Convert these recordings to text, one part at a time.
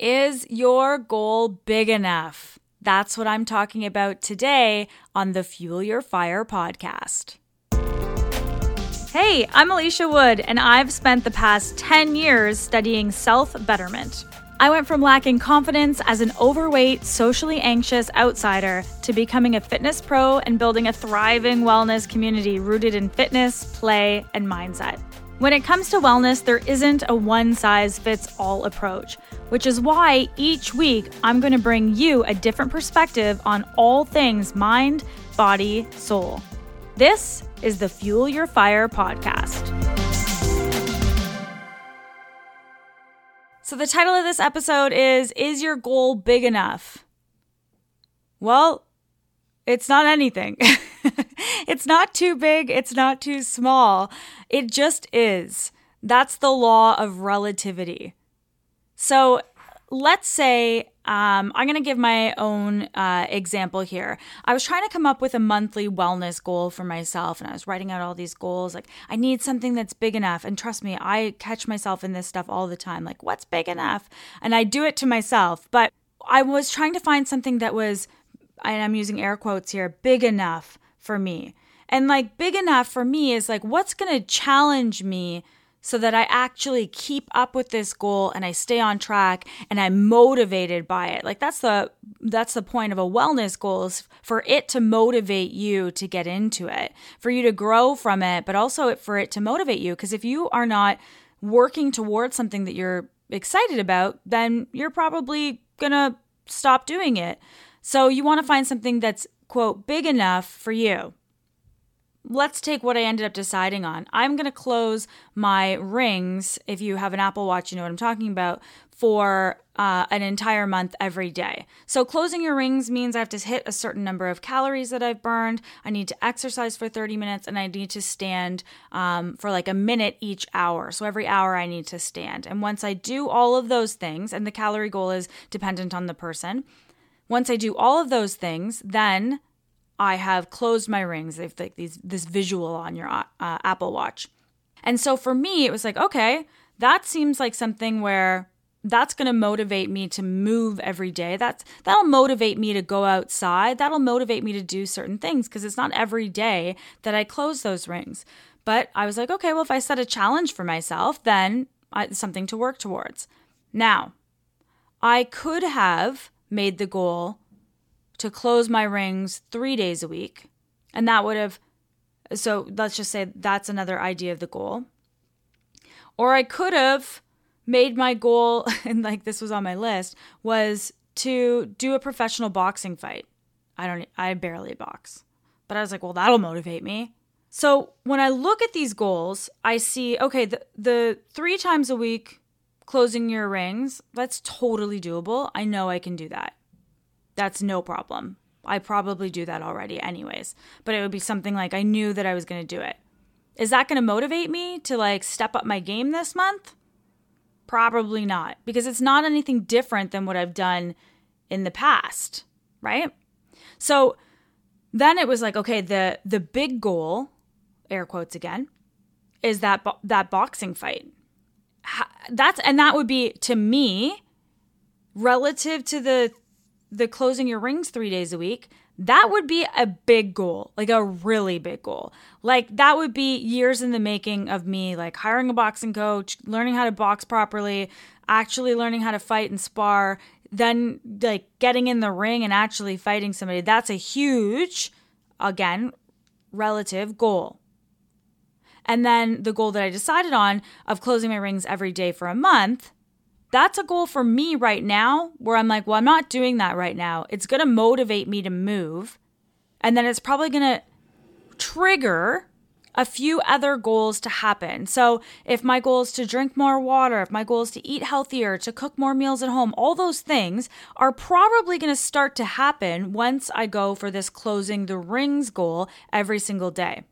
Is your goal big enough? That's what I'm talking about today on the Fuel Your Fire podcast. Hey, I'm Alicia Wood, and I've spent the past 10 years studying self betterment. I went from lacking confidence as an overweight, socially anxious outsider to becoming a fitness pro and building a thriving wellness community rooted in fitness, play, and mindset. When it comes to wellness, there isn't a one size fits all approach, which is why each week I'm going to bring you a different perspective on all things mind, body, soul. This is the Fuel Your Fire podcast. So, the title of this episode is Is Your Goal Big Enough? Well, it's not anything. it's not too big, it's not too small. It just is. That's the law of relativity. So let's say um, I'm going to give my own uh, example here. I was trying to come up with a monthly wellness goal for myself, and I was writing out all these goals. Like, I need something that's big enough. And trust me, I catch myself in this stuff all the time. Like, what's big enough? And I do it to myself. But I was trying to find something that was, and I'm using air quotes here, big enough for me. And like big enough for me is like what's going to challenge me so that I actually keep up with this goal and I stay on track and I'm motivated by it. Like that's the that's the point of a wellness goal is for it to motivate you to get into it, for you to grow from it, but also for it to motivate you because if you are not working towards something that you're excited about, then you're probably going to stop doing it. So you want to find something that's quote big enough for you let's take what I ended up deciding on. I'm going to close my rings. If you have an Apple Watch, you know what I'm talking about for uh, an entire month every day. So, closing your rings means I have to hit a certain number of calories that I've burned. I need to exercise for 30 minutes and I need to stand um, for like a minute each hour. So, every hour I need to stand. And once I do all of those things, and the calorie goal is dependent on the person, once I do all of those things, then I have closed my rings. They've like these this visual on your uh, Apple Watch. And so for me, it was like, okay, that seems like something where that's going to motivate me to move every day. That's that'll motivate me to go outside. That'll motivate me to do certain things because it's not every day that I close those rings. But I was like, okay, well if I set a challenge for myself, then it's something to work towards. Now, I could have made the goal to close my rings three days a week. And that would have, so let's just say that's another idea of the goal. Or I could have made my goal, and like this was on my list, was to do a professional boxing fight. I don't, I barely box. But I was like, well, that'll motivate me. So when I look at these goals, I see, okay, the, the three times a week closing your rings, that's totally doable. I know I can do that. That's no problem. I probably do that already, anyways. But it would be something like I knew that I was going to do it. Is that going to motivate me to like step up my game this month? Probably not, because it's not anything different than what I've done in the past, right? So then it was like, okay, the the big goal, air quotes again, is that bo- that boxing fight. That's and that would be to me relative to the the closing your rings three days a week, that would be a big goal, like a really big goal. Like that would be years in the making of me, like hiring a boxing coach, learning how to box properly, actually learning how to fight and spar, then like getting in the ring and actually fighting somebody. That's a huge, again, relative goal. And then the goal that I decided on of closing my rings every day for a month that's a goal for me right now where I'm like, well, I'm not doing that right now. It's going to motivate me to move. And then it's probably going to trigger a few other goals to happen. So, if my goal is to drink more water, if my goal is to eat healthier, to cook more meals at home, all those things are probably going to start to happen once I go for this closing the rings goal every single day.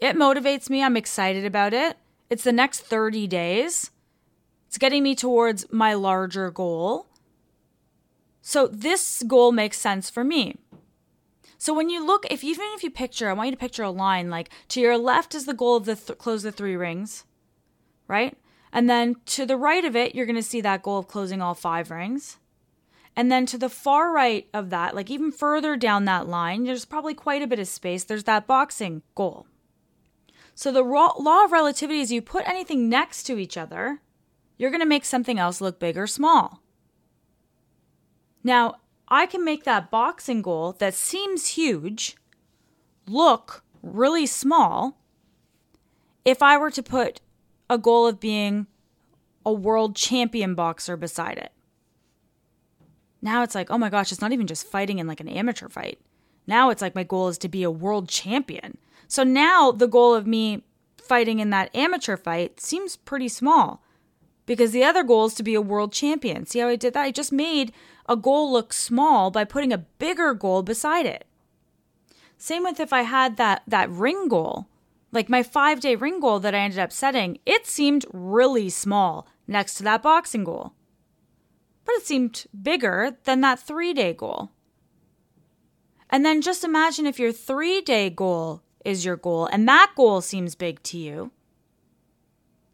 It motivates me. I'm excited about it. It's the next 30 days. It's getting me towards my larger goal. So this goal makes sense for me. So when you look, if even if you picture, I want you to picture a line like to your left is the goal of the th- close the three rings, right? And then to the right of it, you're going to see that goal of closing all five rings. And then to the far right of that, like even further down that line, there's probably quite a bit of space. There's that boxing goal. So the law of relativity is you put anything next to each other, you're going to make something else look big or small. Now, I can make that boxing goal that seems huge look really small if I were to put a goal of being a world champion boxer beside it. Now it's like, oh my gosh, it's not even just fighting in like an amateur fight. Now it's like my goal is to be a world champion. So now the goal of me fighting in that amateur fight seems pretty small because the other goal is to be a world champion. See how I did that? I just made a goal look small by putting a bigger goal beside it. Same with if I had that that ring goal. Like my 5-day ring goal that I ended up setting, it seemed really small next to that boxing goal but it seemed bigger than that three day goal. And then just imagine if your three day goal is your goal and that goal seems big to you.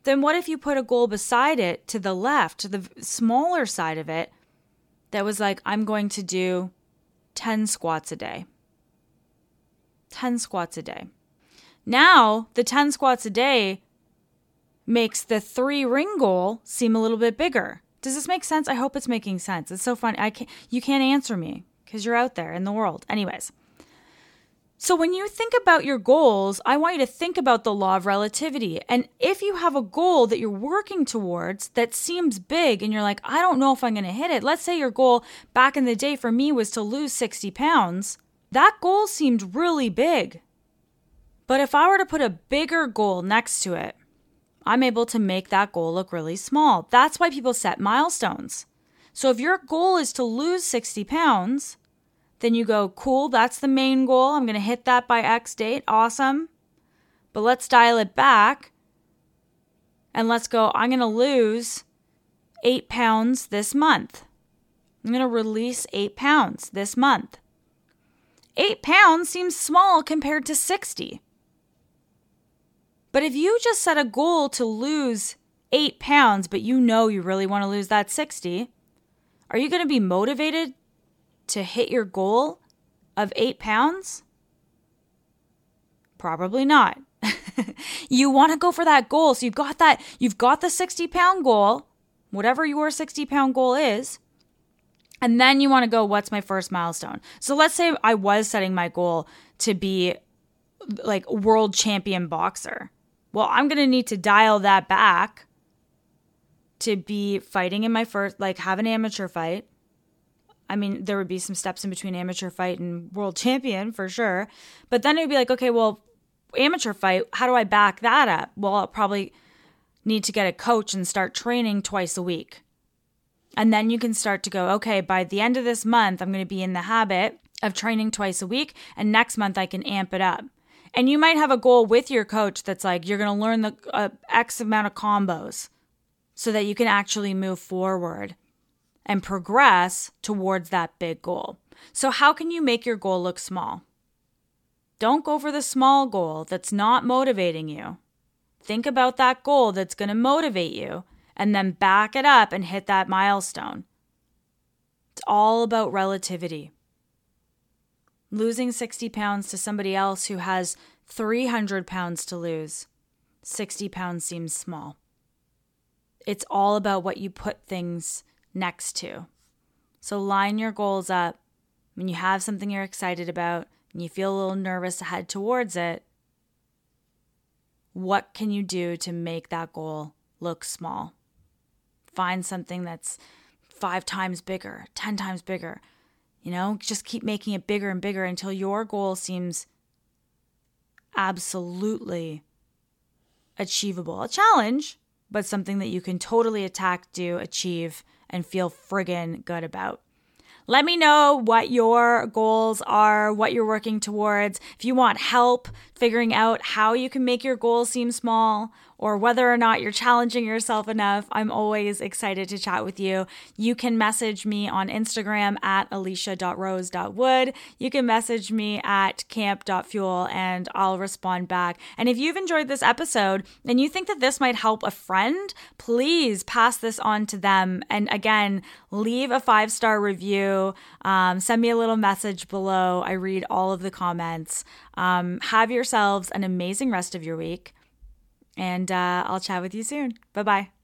Then what if you put a goal beside it to the left, to the smaller side of it, that was like, I'm going to do 10 squats a day? 10 squats a day. Now, the 10 squats a day makes the three ring goal seem a little bit bigger. Does this make sense? I hope it's making sense. It's so funny. I can't, you can't answer me because you're out there in the world. Anyways. So, when you think about your goals, I want you to think about the law of relativity. And if you have a goal that you're working towards that seems big and you're like, I don't know if I'm going to hit it. Let's say your goal back in the day for me was to lose 60 pounds. That goal seemed really big. But if I were to put a bigger goal next to it, I'm able to make that goal look really small. That's why people set milestones. So if your goal is to lose 60 pounds, then you go, cool, that's the main goal. I'm going to hit that by X date. Awesome. But let's dial it back and let's go, I'm going to lose eight pounds this month. I'm going to release eight pounds this month. Eight pounds seems small compared to 60. But if you just set a goal to lose eight pounds, but you know you really want to lose that 60, are you going to be motivated to hit your goal of eight pounds? Probably not. you want to go for that goal. So you've got that, you've got the 60 pound goal, whatever your 60 pound goal is. And then you want to go, what's my first milestone? So let's say I was setting my goal to be like world champion boxer. Well, I'm going to need to dial that back to be fighting in my first, like, have an amateur fight. I mean, there would be some steps in between amateur fight and world champion for sure. But then it would be like, okay, well, amateur fight, how do I back that up? Well, I'll probably need to get a coach and start training twice a week. And then you can start to go, okay, by the end of this month, I'm going to be in the habit of training twice a week. And next month, I can amp it up. And you might have a goal with your coach that's like you're going to learn the uh, X amount of combos so that you can actually move forward and progress towards that big goal. So, how can you make your goal look small? Don't go for the small goal that's not motivating you. Think about that goal that's going to motivate you and then back it up and hit that milestone. It's all about relativity losing 60 pounds to somebody else who has 300 pounds to lose, 60 pounds seems small. It's all about what you put things next to. So line your goals up. When you have something you're excited about and you feel a little nervous to head towards it, what can you do to make that goal look small? Find something that's five times bigger, 10 times bigger. You know, just keep making it bigger and bigger until your goal seems absolutely achievable. A challenge, but something that you can totally attack, do, achieve, and feel friggin' good about. Let me know what your goals are, what you're working towards. If you want help figuring out how you can make your goals seem small, or whether or not you're challenging yourself enough. I'm always excited to chat with you. You can message me on Instagram at alicia.rose.wood. You can message me at camp.fuel and I'll respond back. And if you've enjoyed this episode and you think that this might help a friend, please pass this on to them. And again, leave a five star review. Um, send me a little message below. I read all of the comments. Um, have yourselves an amazing rest of your week. And uh, I'll chat with you soon. Bye bye.